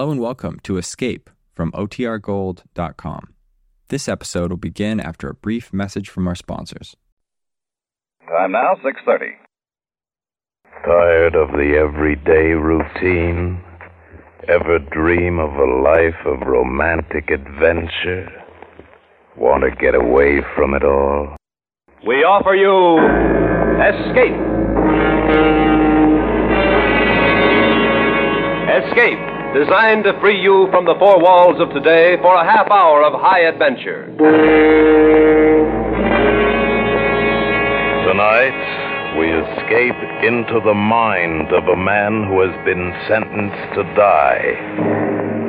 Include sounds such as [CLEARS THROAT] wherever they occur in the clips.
Hello and welcome to Escape from OTRGold.com. This episode will begin after a brief message from our sponsors. Time now, 6.30. Tired of the everyday routine? Ever dream of a life of romantic adventure? Want to get away from it all? We offer you Escape. Escape, designed to free you from the four walls of today for a half hour of high adventure. Tonight, we escape into the mind of a man who has been sentenced to die.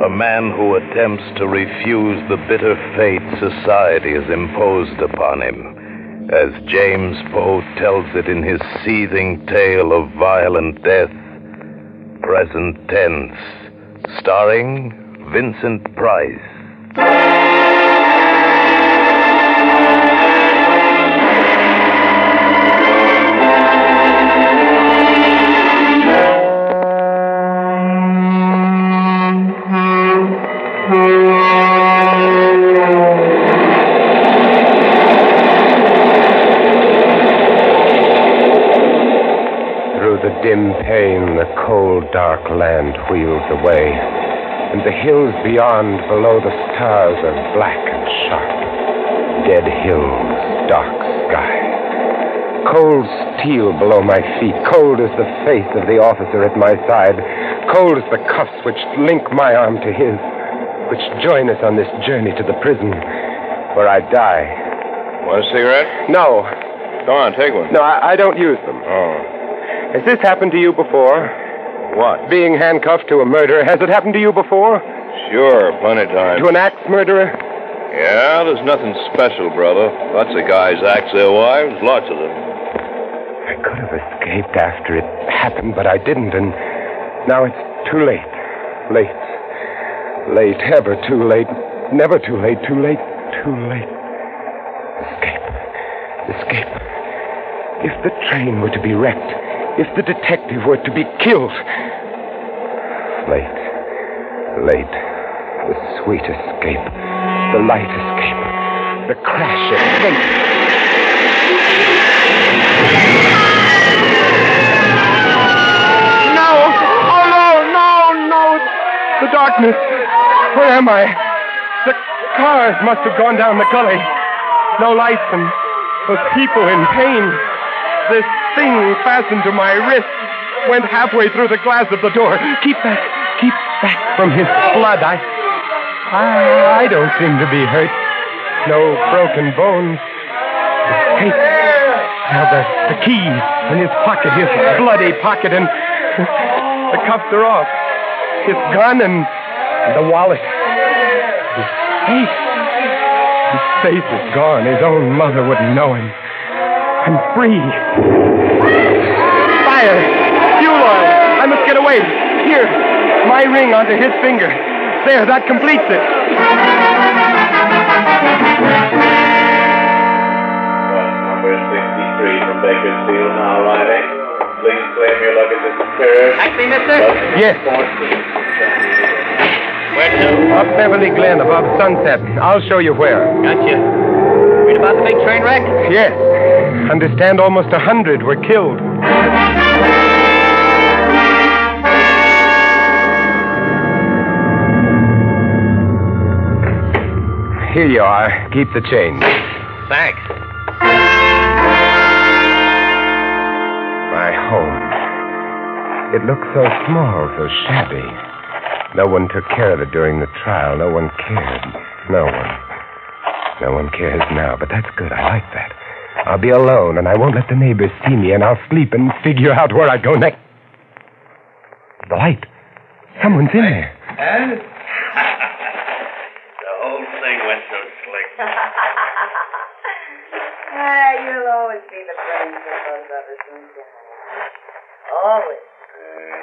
A man who attempts to refuse the bitter fate society has imposed upon him. As James Poe tells it in his seething tale of violent death, present tense, starring Vincent Price. Dark land wheels away, and the hills beyond, below the stars, are black and sharp. Dead hills, dark sky. Cold steel below my feet, cold as the face of the officer at my side, cold as the cuffs which link my arm to his, which join us on this journey to the prison where I die. Want a cigarette? No, Go on, take one. no, I, I don't use them. Oh. Has this happened to you before? What? Being handcuffed to a murderer. Has it happened to you before? Sure, plenty of times. To an axe murderer? Yeah, there's nothing special, brother. Lots of guys axe their wives, lots of them. I could have escaped after it happened, but I didn't, and now it's too late. Late. Late, ever too late. Never too late, too late, too late. Escape. Escape. If the train were to be wrecked, if the detective were to be killed. Late. Late. The sweet escape. The light escape. The crash escape. No! Oh, no, no, no! The darkness. Where am I? The cars must have gone down the gully. No lights and those people in pain. This thing fastened to my wrist went halfway through the glass of the door. Keep back, keep back from his blood. I, I, I don't seem to be hurt. No broken bones. Escape. Now the, the key in his pocket, his bloody pocket, and the cuffs are off. His gun and, and the wallet. His face. His face is gone. His own mother wouldn't know him. I'm free. Fire! Fuel oil! I must get away. Here, my ring onto his finger. There, that completes it. Number 63 from Bakersfield now arriving. Please claim your luggage is secured. Taxi, mister? Yes. Where to? Up Beverly Glen above sunset. I'll show you where. Gotcha. Read about the big train wreck? Yes. Understand almost a hundred were killed. Here you are. Keep the change. Thanks. My home. It looks so small, so shabby. No one took care of it during the trial. No one cared. No one. No one cares now, but that's good. I like that. I'll be alone, and I won't let the neighbors see me, and I'll sleep and figure out where I go next. The light. Someone's in there. And? [LAUGHS] the whole thing went so slick. [LAUGHS] Ah, you'll always be the brains of both of us, won't you, honey? Always.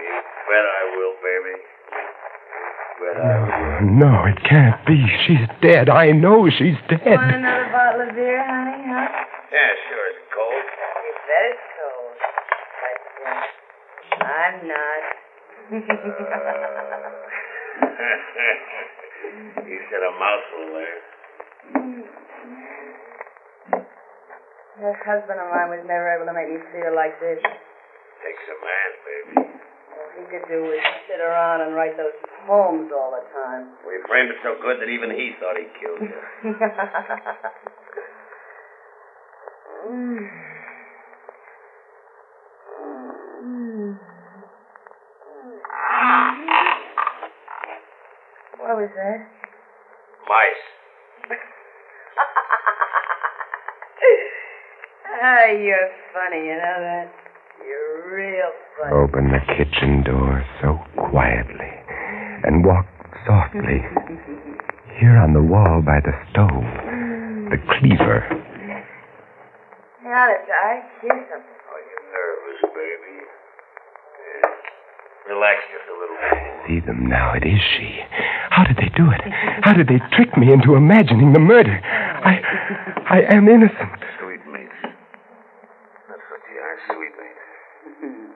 you bet I will, baby. You bet I. No, it can't be. She's dead. I know she's dead. Want another bottle of beer, honey, huh? Yeah, sure, it's cold. You bet it's cold. But uh, I'm not. [LAUGHS] he said a mouthful there. That husband of mine was never able to make me feel like this. Takes a man, baby. All he could do was sit around and write those poems all the time. We framed it so good that even he thought he killed you. what was that? Mice. Ah, you're funny, you know that? You're real funny. Open the kitchen door so quietly and walk softly. Here on the wall by the stove, the cleaver. Hey, honest, I hear something. Are you nervous, baby? Yeah. Relax just a little bit. See them now. It is she. How did they do it? How did they trick me into imagining the murder? I, I am innocent. Sweetmeats. That's what you are, sweetmeats. [LAUGHS]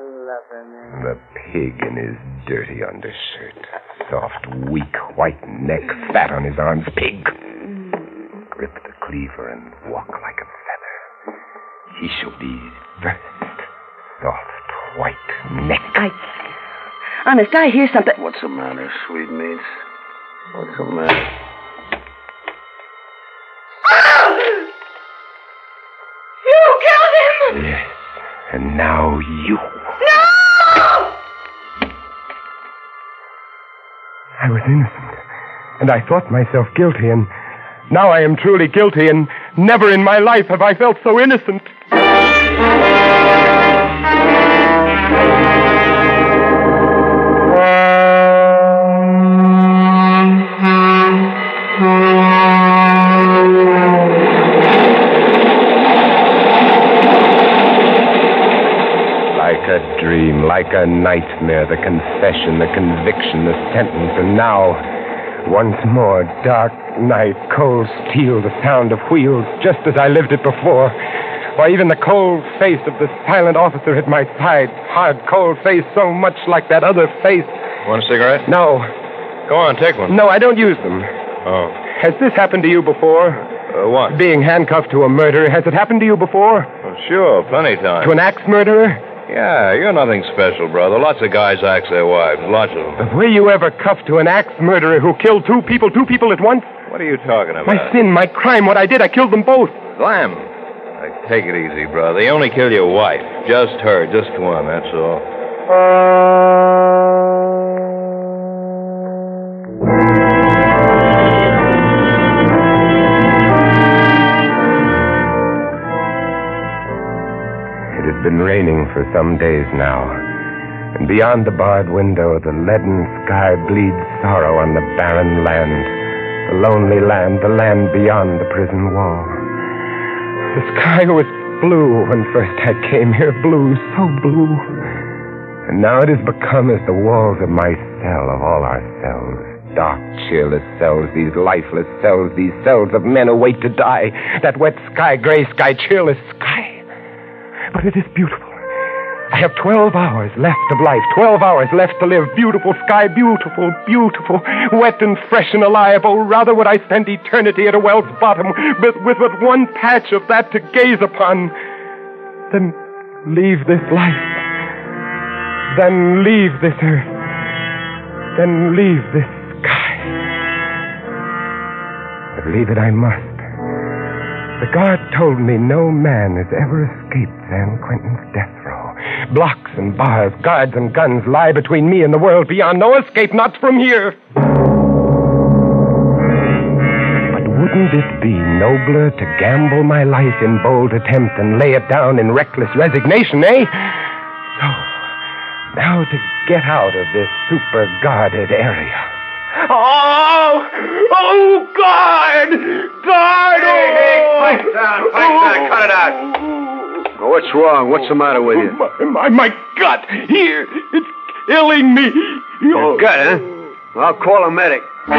Love her, man. The pig in his dirty undershirt. Soft, weak, white neck, fat on his arms. Pig. Grip the cleaver and walk like a feather. He shall be first. Soft, white neck. I. Honest, I hear something. What's the matter, sweetmeats? What's the matter? Oh! You killed him! Yes. And now you. No! I was innocent. And I thought myself guilty, and now I am truly guilty, and never in my life have I felt so innocent. Dream, like a nightmare, the confession, the conviction, the sentence, and now, once more, dark night, cold steel, the sound of wheels, just as I lived it before. Why, even the cold face of the silent officer at my side, hard, cold face, so much like that other face. Want a cigarette? No, Go on, take one. no, I don't use them. Oh. Has this happened to you before? Uh, what? Being handcuffed to a murderer, has it happened to you before? Oh, sure, plenty of times. To an axe murderer? Yeah, you're nothing special, brother. Lots of guys axe their wives. Lots of them. But were you ever cuffed to an axe murderer who killed two people, two people at once? What are you talking about? My sin, my crime, what I did, I killed them both. Slam. Take it easy, brother. They only kill your wife. Just her, just one, that's all. Had been raining for some days now, and beyond the barred window, the leaden sky bleeds sorrow on the barren land, the lonely land, the land beyond the prison wall. The sky was blue when first I came here, blue, so blue. And now it has become as the walls of my cell, of all our cells. Dark, cheerless cells, these lifeless cells, these cells of men await to die. That wet sky, gray sky, cheerless sky. But it is beautiful. I have 12 hours left of life, 12 hours left to live. Beautiful sky, beautiful, beautiful, wet and fresh and alive. Oh, rather would I spend eternity at a well's bottom with, with but one patch of that to gaze upon than leave this life, than leave this earth, than leave this sky. But leave it I must. The guard told me no man has ever escaped San Quentin's death row. Blocks and bars, guards and guns lie between me and the world beyond. No escape, not from here. But wouldn't it be nobler to gamble my life in bold attempt and lay it down in reckless resignation, eh? So, now to get out of this super guarded area. Oh! Oh, guard! Guard! Hey, hey, oh! pipe down, pipe down, cut it out. What's wrong? What's the matter with you? My, my, my gut! Here! It's killing me! Your oh. gut, huh? I'll call a medic. Oh.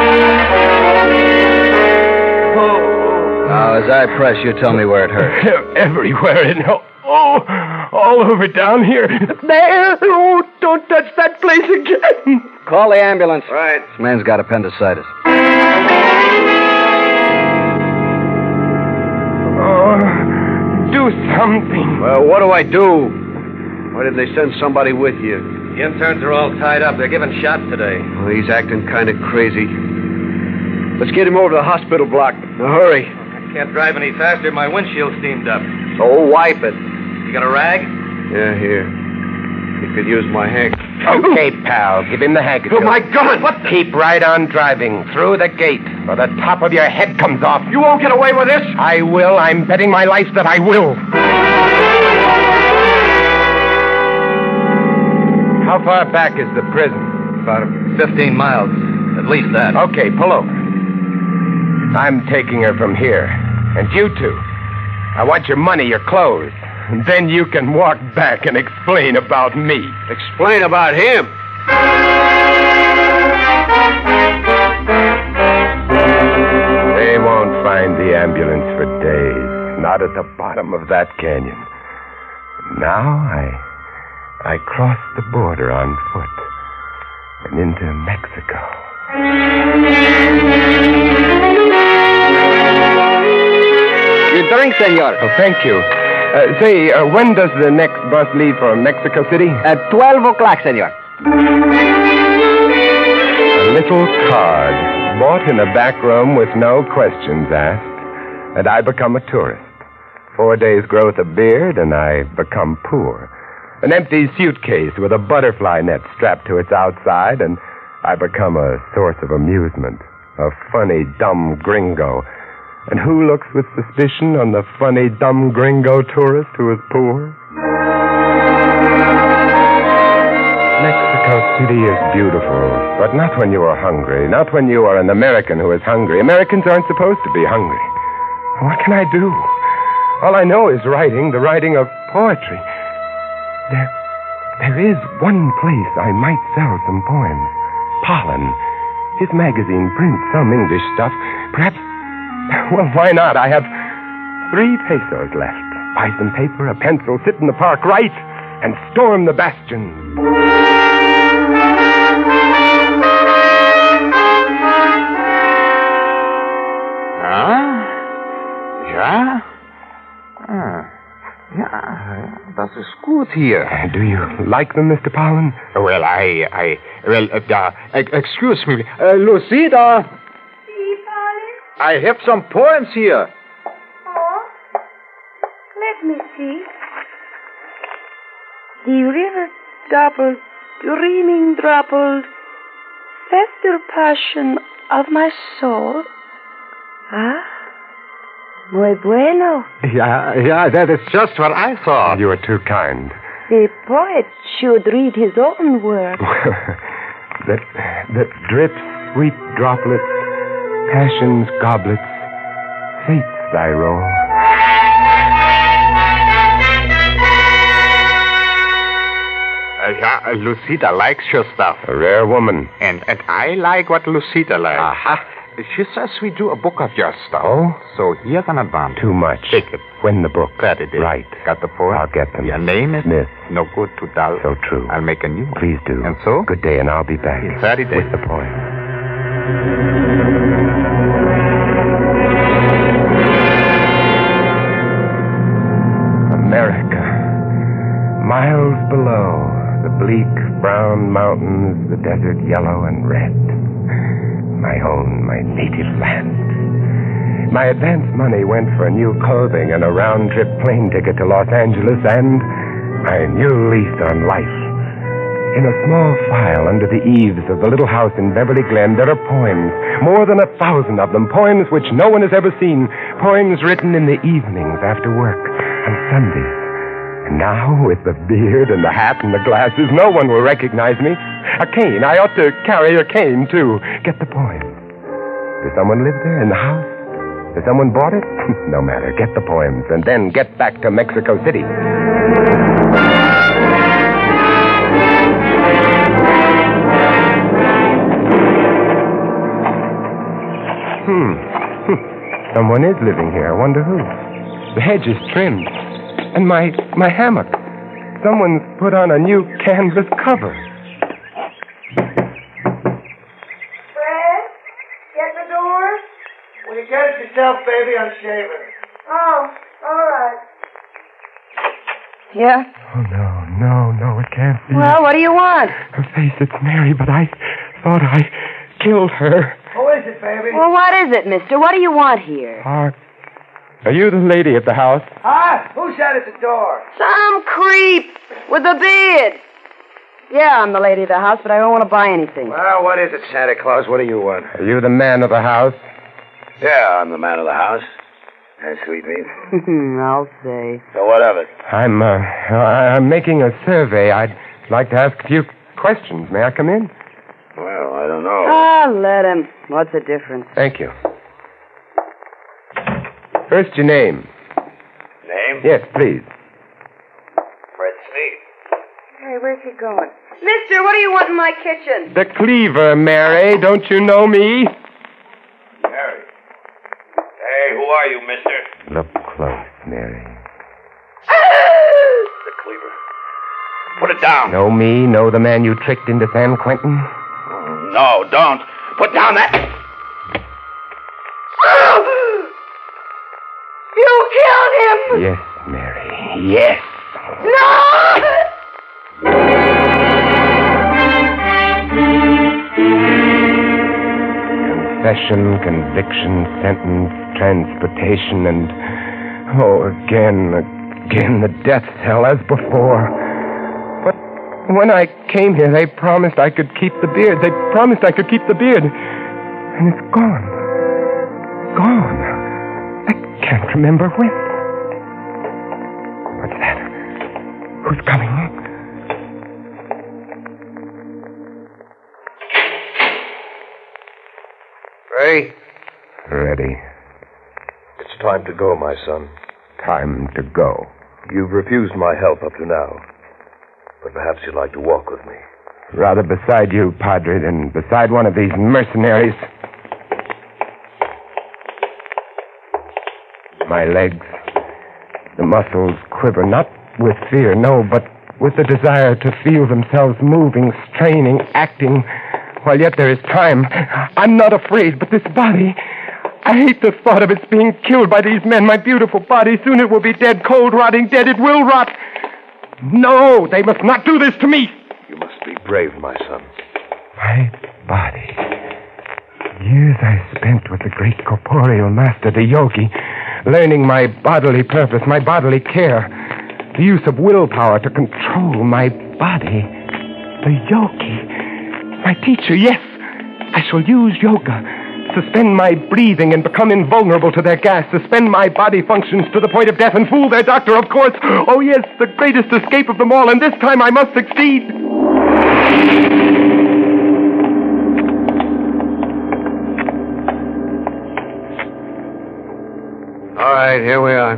Now, as I press, you tell me where it hurts. [LAUGHS] Everywhere in. Oh, Oh, all over down here. There! Oh, don't touch that place again. Call the ambulance. Right. This man's got appendicitis. Oh, do something. Well, what do I do? Why didn't they send somebody with you? The interns are all tied up. They're giving shots today. Well, he's acting kind of crazy. Let's get him over to the hospital block. Now, hurry. I can't drive any faster. My windshield's steamed up. So wipe it. You got a rag? Yeah, here. You could use my handkerchief. Okay, pal. Give him the handkerchief. Oh, my God! What the... Keep right on driving through the gate, or the top of your head comes off. You won't get away with this! I will. I'm betting my life that I will. How far back is the prison? About 15 miles. At least that. Okay, pull over. I'm taking her from here. And you two. I want your money, your clothes. And [LAUGHS] then you can walk back and explain about me. Explain about him. They won't find the ambulance for days. Not at the bottom of that canyon. Now I. I cross the border on foot and into Mexico. You drink, senor. Oh, thank you. Uh, say, uh, when does the next bus leave for Mexico City? At 12 o'clock, senor. A little card bought in a back room with no questions asked, and I become a tourist. Four days' growth of beard, and I become poor. An empty suitcase with a butterfly net strapped to its outside, and I become a source of amusement. A funny, dumb gringo. And who looks with suspicion on the funny, dumb gringo tourist who is poor? Mexico City is beautiful, but not when you are hungry. Not when you are an American who is hungry. Americans aren't supposed to be hungry. What can I do? All I know is writing, the writing of poetry. There, there is one place I might sell some poems. Pollen. His magazine prints some English stuff. Perhaps, [LAUGHS] well, why not? I have three pesos left. Buy some paper, a pencil, sit in the park, write, and storm the bastions. Ah? Ja? Ah. Ja, das ist gut hier. Do you like them, Mr. Pollen? Well, I, I, well, uh, uh, excuse me. Uh, Lucida! I have some poems here. Oh, let me see. The river doubled, dreaming troubled, fester passion of my soul. Ah, muy bueno. Yeah, yeah, that is just what I thought. You are too kind. The poet should read his own work. [LAUGHS] that, that drips sweet droplets, passion's goblets, fate's thy role. Uh, yeah, uh, Lucida likes your stuff. A rare woman. And, and I like what Lucida likes. Aha. She says we do a book of your stuff. Oh? So here's an advance. Too much. Take it. When the book? Saturday. Right. Got the poem? I'll get them. Your name is? Smith. No good to dull. So true. I'll make a new one. Please do. And so? Good day, and I'll be back. Saturday. With the poem. Bleak brown mountains, the desert yellow and red. My own, my native land. My advance money went for new clothing and a round trip plane ticket to Los Angeles and my new lease on life. In a small file under the eaves of the little house in Beverly Glen, there are poems, more than a thousand of them, poems which no one has ever seen, poems written in the evenings after work, on Sundays. Now, with the beard and the hat and the glasses, no one will recognize me. A cane. I ought to carry a cane, too. Get the poems. Does someone live there in the house? Has someone bought it? [LAUGHS] no matter. Get the poems and then get back to Mexico City. Hmm. [LAUGHS] Someone is living here. I wonder who. The hedge is trimmed. And my my hammock. Someone's put on a new canvas cover. Fred? Get the door? Will you get it yourself, baby? I'm shaving. Oh, all right. Yeah? Oh, no, no, no, it can't be. Well, what do you want? Her face, it's Mary, but I thought I killed her. Who is it, baby? Well, what is it, mister? What do you want here? Are, are you the lady of the house? Huh? Who's that at the door? Some creep with a beard. Yeah, I'm the lady of the house, but I don't want to buy anything. Well, what is it, Santa Claus? What do you want? Are you the man of the house? Yeah, I'm the man of the house. Hey, sweetmeat. [LAUGHS] I'll say. So what of it? I'm, uh, I'm making a survey. I'd like to ask a few questions. May I come in? Well, I don't know. Ah, let him. What's the difference? Thank you. First, your name. Name? Yes, please. Fred Sneed. Hey, where's he going? Mister, what do you want in my kitchen? The cleaver, Mary. Don't you know me? Mary. Hey, who are you, mister? Look close, Mary. Ah! The cleaver. Put it down. Know me? Know the man you tricked into San Quentin? No, don't. Put down that. Ah! Killed him! Yes, Mary. Yes. No! Confession, conviction, sentence, transportation, and. Oh, again, again, the death cell as before. But when I came here, they promised I could keep the beard. They promised I could keep the beard. And it's gone. Gone. I can't remember when. What's that? Who's coming? Next? Ready? Ready. It's time to go, my son. Time to go. You've refused my help up to now. But perhaps you'd like to walk with me. Rather beside you, Padre, than beside one of these mercenaries. My legs, the muscles quiver, not with fear, no, but with the desire to feel themselves moving, straining, acting, while yet there is time. I'm not afraid, but this body. I hate the thought of its being killed by these men. My beautiful body, soon it will be dead, cold, rotting dead. It will rot. No, they must not do this to me. You must be brave, my son. My body. Years I spent with the great corporeal master, the yogi, learning my bodily purpose, my bodily care, the use of willpower to control my body. The yogi. My teacher, yes. I shall use yoga. Suspend my breathing and become invulnerable to their gas. Suspend my body functions to the point of death and fool their doctor, of course. Oh, yes, the greatest escape of them all, and this time I must succeed. All right, here we are.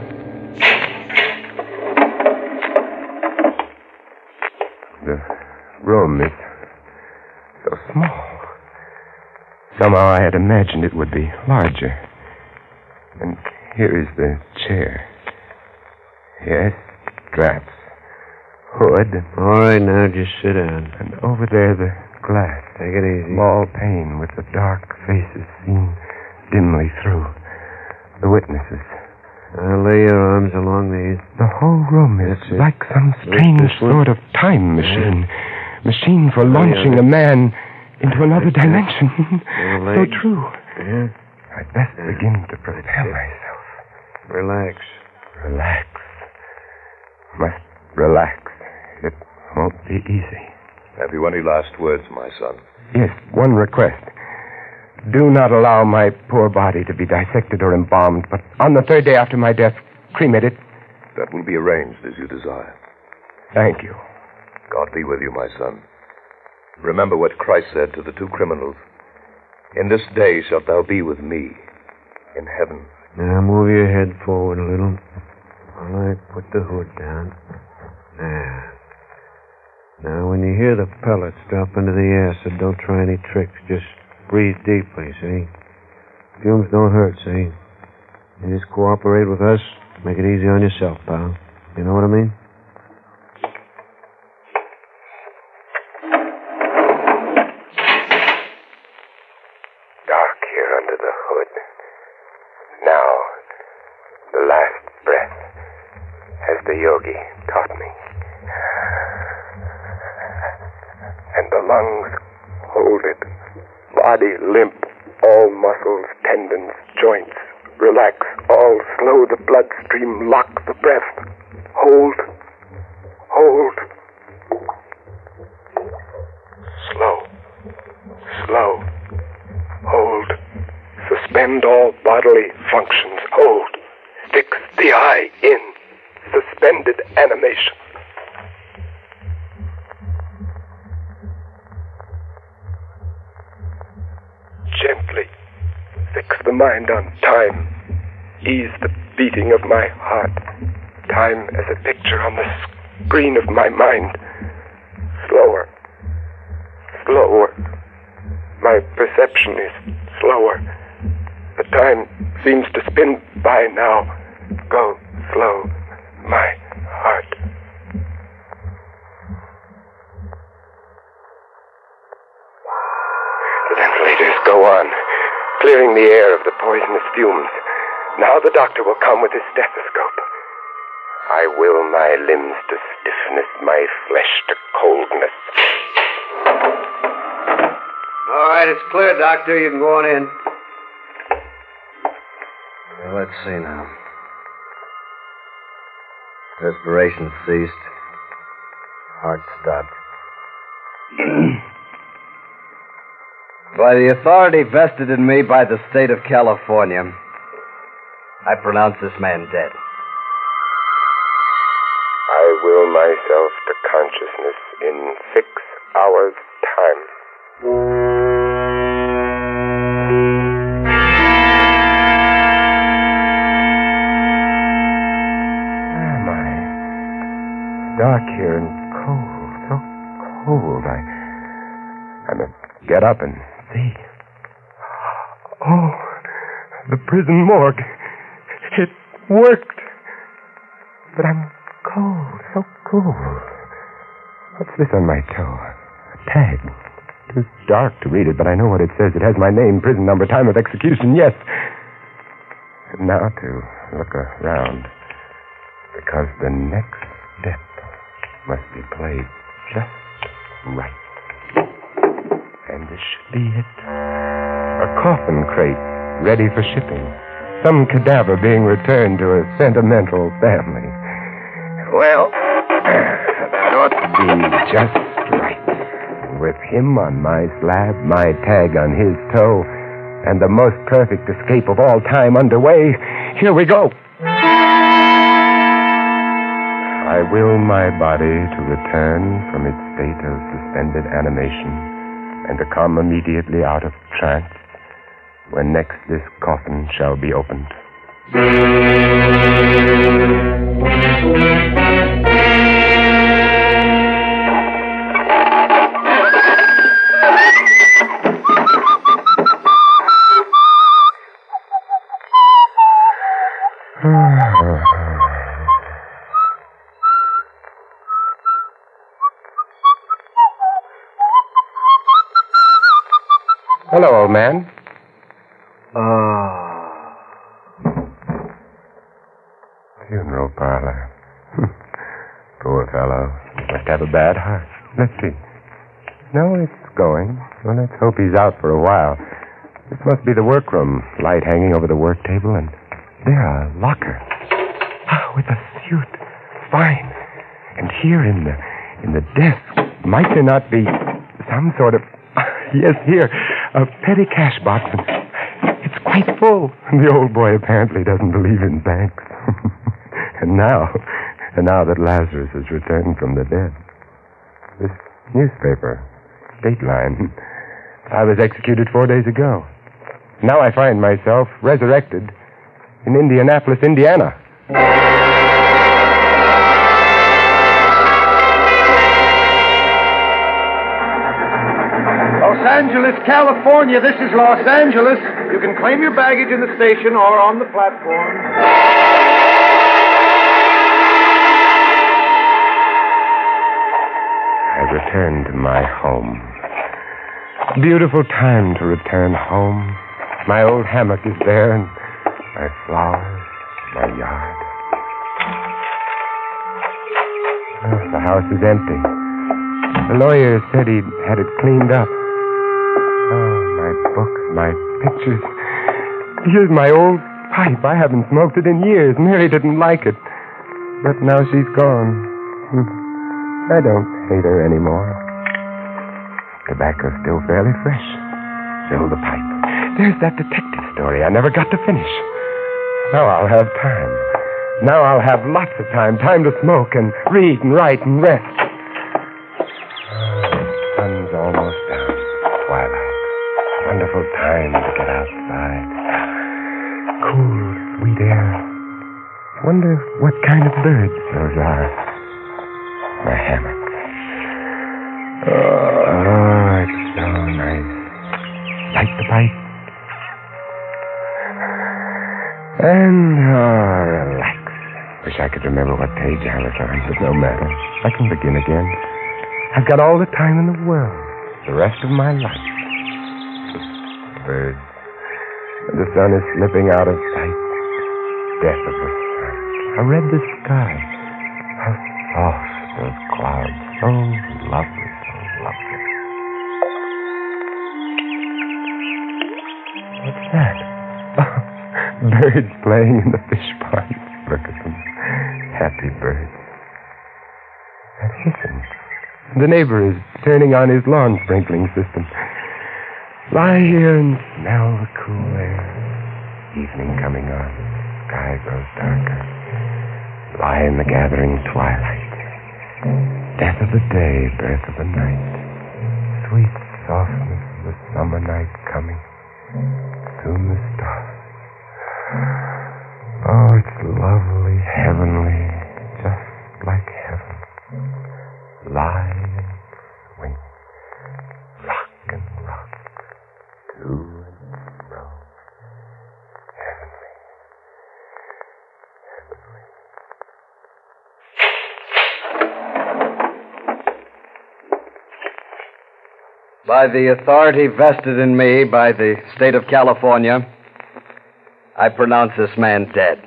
The room is so small. Somehow I had imagined it would be larger. And here is the chair. Yes, straps. Hood. All right, now just sit down. And over there, the glass. Take it easy. Small pane with the dark faces seen dimly through. The witnesses. Now lay your arms along these. The whole room is That's it. like some strange this sort of time machine. Machine for launching a man into another dimension. [LAUGHS] so true. Yeah. I'd best begin to prepare myself. Relax. Relax. Must relax. It won't be easy. Have you any last words, my son? Yes, one request. Do not allow my poor body to be dissected or embalmed, but on the third day after my death, cremate it. That will be arranged as you desire. Thank you. God be with you, my son. Remember what Christ said to the two criminals. In this day shalt thou be with me in heaven. Now move your head forward a little. All right, put the hood down. Now. Now, when you hear the pellets drop into the acid, don't try any tricks. Just breathe deeply, see? Fumes don't hurt, see? You just cooperate with us. Make it easy on yourself, pal. You know what I mean? Dark here under the hood. Now, the last breath, as the yogi taught me. And the lungs hold it. Body limp, all muscles, tendons, joints. Relax, all slow the bloodstream, lock the breath. Hold. Hold. Slow. Slow. Hold. Suspend all bodily functions. Oh, Hold. Fix the eye in. Suspended animation. Gently fix the mind on time. Ease the beating of my heart. Time as a picture on the screen of my mind. Slower. Slower. My perception is slower. The time seems to spin by now. Go slow, my heart. The ventilators go on, clearing the air of the poisonous fumes. Now the doctor will come with his stethoscope. I will my limbs to stiffness, my flesh to coldness. All right, it's clear, Doctor. You can go on in. Well, let's see now. Respiration ceased. Heart stopped. [CLEARS THROAT] By the authority vested in me by the state of California, I pronounce this man dead. I will myself to consciousness in six hours' time. Where am I? Dark here and cold, so cold. I, I must get up and see. [GASPS] Oh, the prison morgue. Worked. But I'm cold, so cold. What's this on my toe? A tag. Too dark to read it, but I know what it says. It has my name, prison number, time of execution, yes. And now to look around. Because the next step must be played just right. And this should be it. A coffin crate ready for shipping. Some cadaver being returned to a sentimental family. Well, [CLEARS THROAT] that ought to be just right. With him on my slab, my tag on his toe, and the most perfect escape of all time underway, here we go. I will my body to return from its state of suspended animation and to come immediately out of trance when next this coffin shall be opened. Bad heart. Let's see. No, it's going. Well, let's hope he's out for a while. This must be the workroom. Light hanging over the work table, and there a locker. Ah, with a suit. Fine. And here in the in the desk, might there not be some sort of [LAUGHS] yes, here, a petty cash box. It's quite full. The old boy apparently doesn't believe in banks. [LAUGHS] and now, and now that Lazarus has returned from the dead, this newspaper, Dateline, I was executed four days ago. Now I find myself resurrected in Indianapolis, Indiana. Los Angeles, California. This is Los Angeles. You can claim your baggage in the station or on the platform. I return to my home. Beautiful time to return home. My old hammock is there, and my flowers, my yard. Oh, the house is empty. The lawyer said he'd had it cleaned up. Oh, my books, my pictures. Here's my old pipe. I haven't smoked it in years. Mary didn't like it. But now she's gone. Hmm. I don't hate her anymore. Tobacco's still fairly fresh. Fill the pipe. There's that detective story I never got to finish. Now I'll have time. Now I'll have lots of time. Time to smoke and read and write and rest. Oh, the sun's almost down. Twilight. Wonderful time to get outside. Cool, sweet air. Wonder what kind of birds those are. And oh, relax. Wish I could remember what page I was on, but no matter. I can begin again. I've got all the time in the world. The rest of my life. Birds. The sun is slipping out of sight. Death of the sun. How red the sky. How soft those clouds. So lovely, so lovely. What's that? Birds [LAUGHS] playing in the fish pond. Look at them. Happy birds. And hissing. The neighbor is turning on his lawn sprinkling system. Lie here and smell the cool air. Evening coming on. Sky grows darker. Lie in the gathering twilight. Death of the day, birth of the night. Sweet softness of the summer night coming. Soon the stars. Oh, it's lovely, heavenly, just like heaven. Lie and swing, rock and rock, to and fro. Heavenly, heavenly. By the authority vested in me by the state of California, I pronounce this man dead.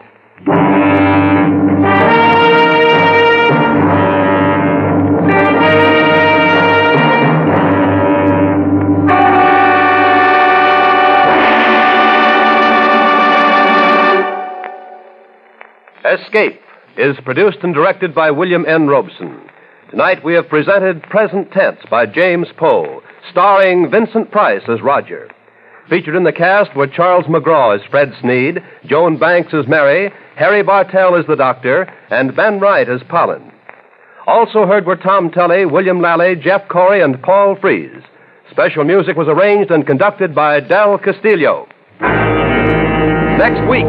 Escape is produced and directed by William N. Robson. Tonight we have presented Present Tense by James Poe, starring Vincent Price as Roger. Featured in the cast were Charles McGraw as Fred Sneed, Joan Banks as Mary, Harry Bartell as the Doctor, and Ben Wright as Pollen. Also heard were Tom Tully, William Lally, Jeff Corey, and Paul Frees. Special music was arranged and conducted by Del Castillo. Next week.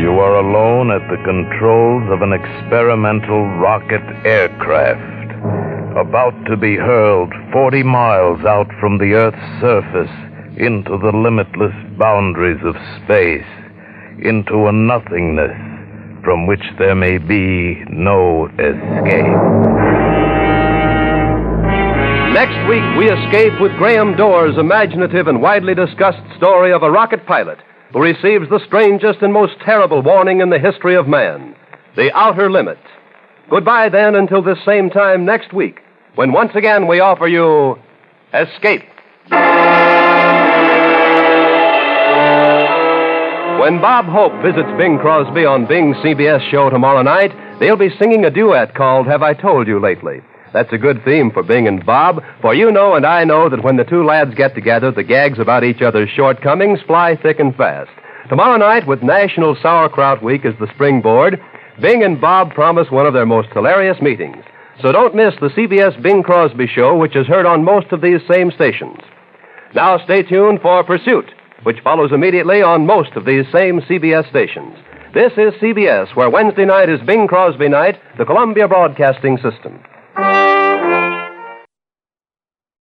You are alone at the controls of an experimental rocket aircraft about to be hurled 40 miles out from the Earth's surface into the limitless boundaries of space, into a nothingness from which there may be no escape. Next week, we escape with Graham Doar's imaginative and widely discussed story of a rocket pilot who receives the strangest and most terrible warning in the history of man the outer limit. Goodbye, then, until this same time next week, when once again we offer you Escape. When Bob Hope visits Bing Crosby on Bing's CBS show tomorrow night, they'll be singing a duet called Have I Told You Lately? That's a good theme for Bing and Bob, for you know and I know that when the two lads get together, the gags about each other's shortcomings fly thick and fast. Tomorrow night, with National Sauerkraut Week as the springboard, Bing and Bob promise one of their most hilarious meetings. So don't miss the CBS Bing Crosby Show, which is heard on most of these same stations. Now stay tuned for Pursuit, which follows immediately on most of these same CBS stations. This is CBS, where Wednesday night is Bing Crosby night, the Columbia Broadcasting System.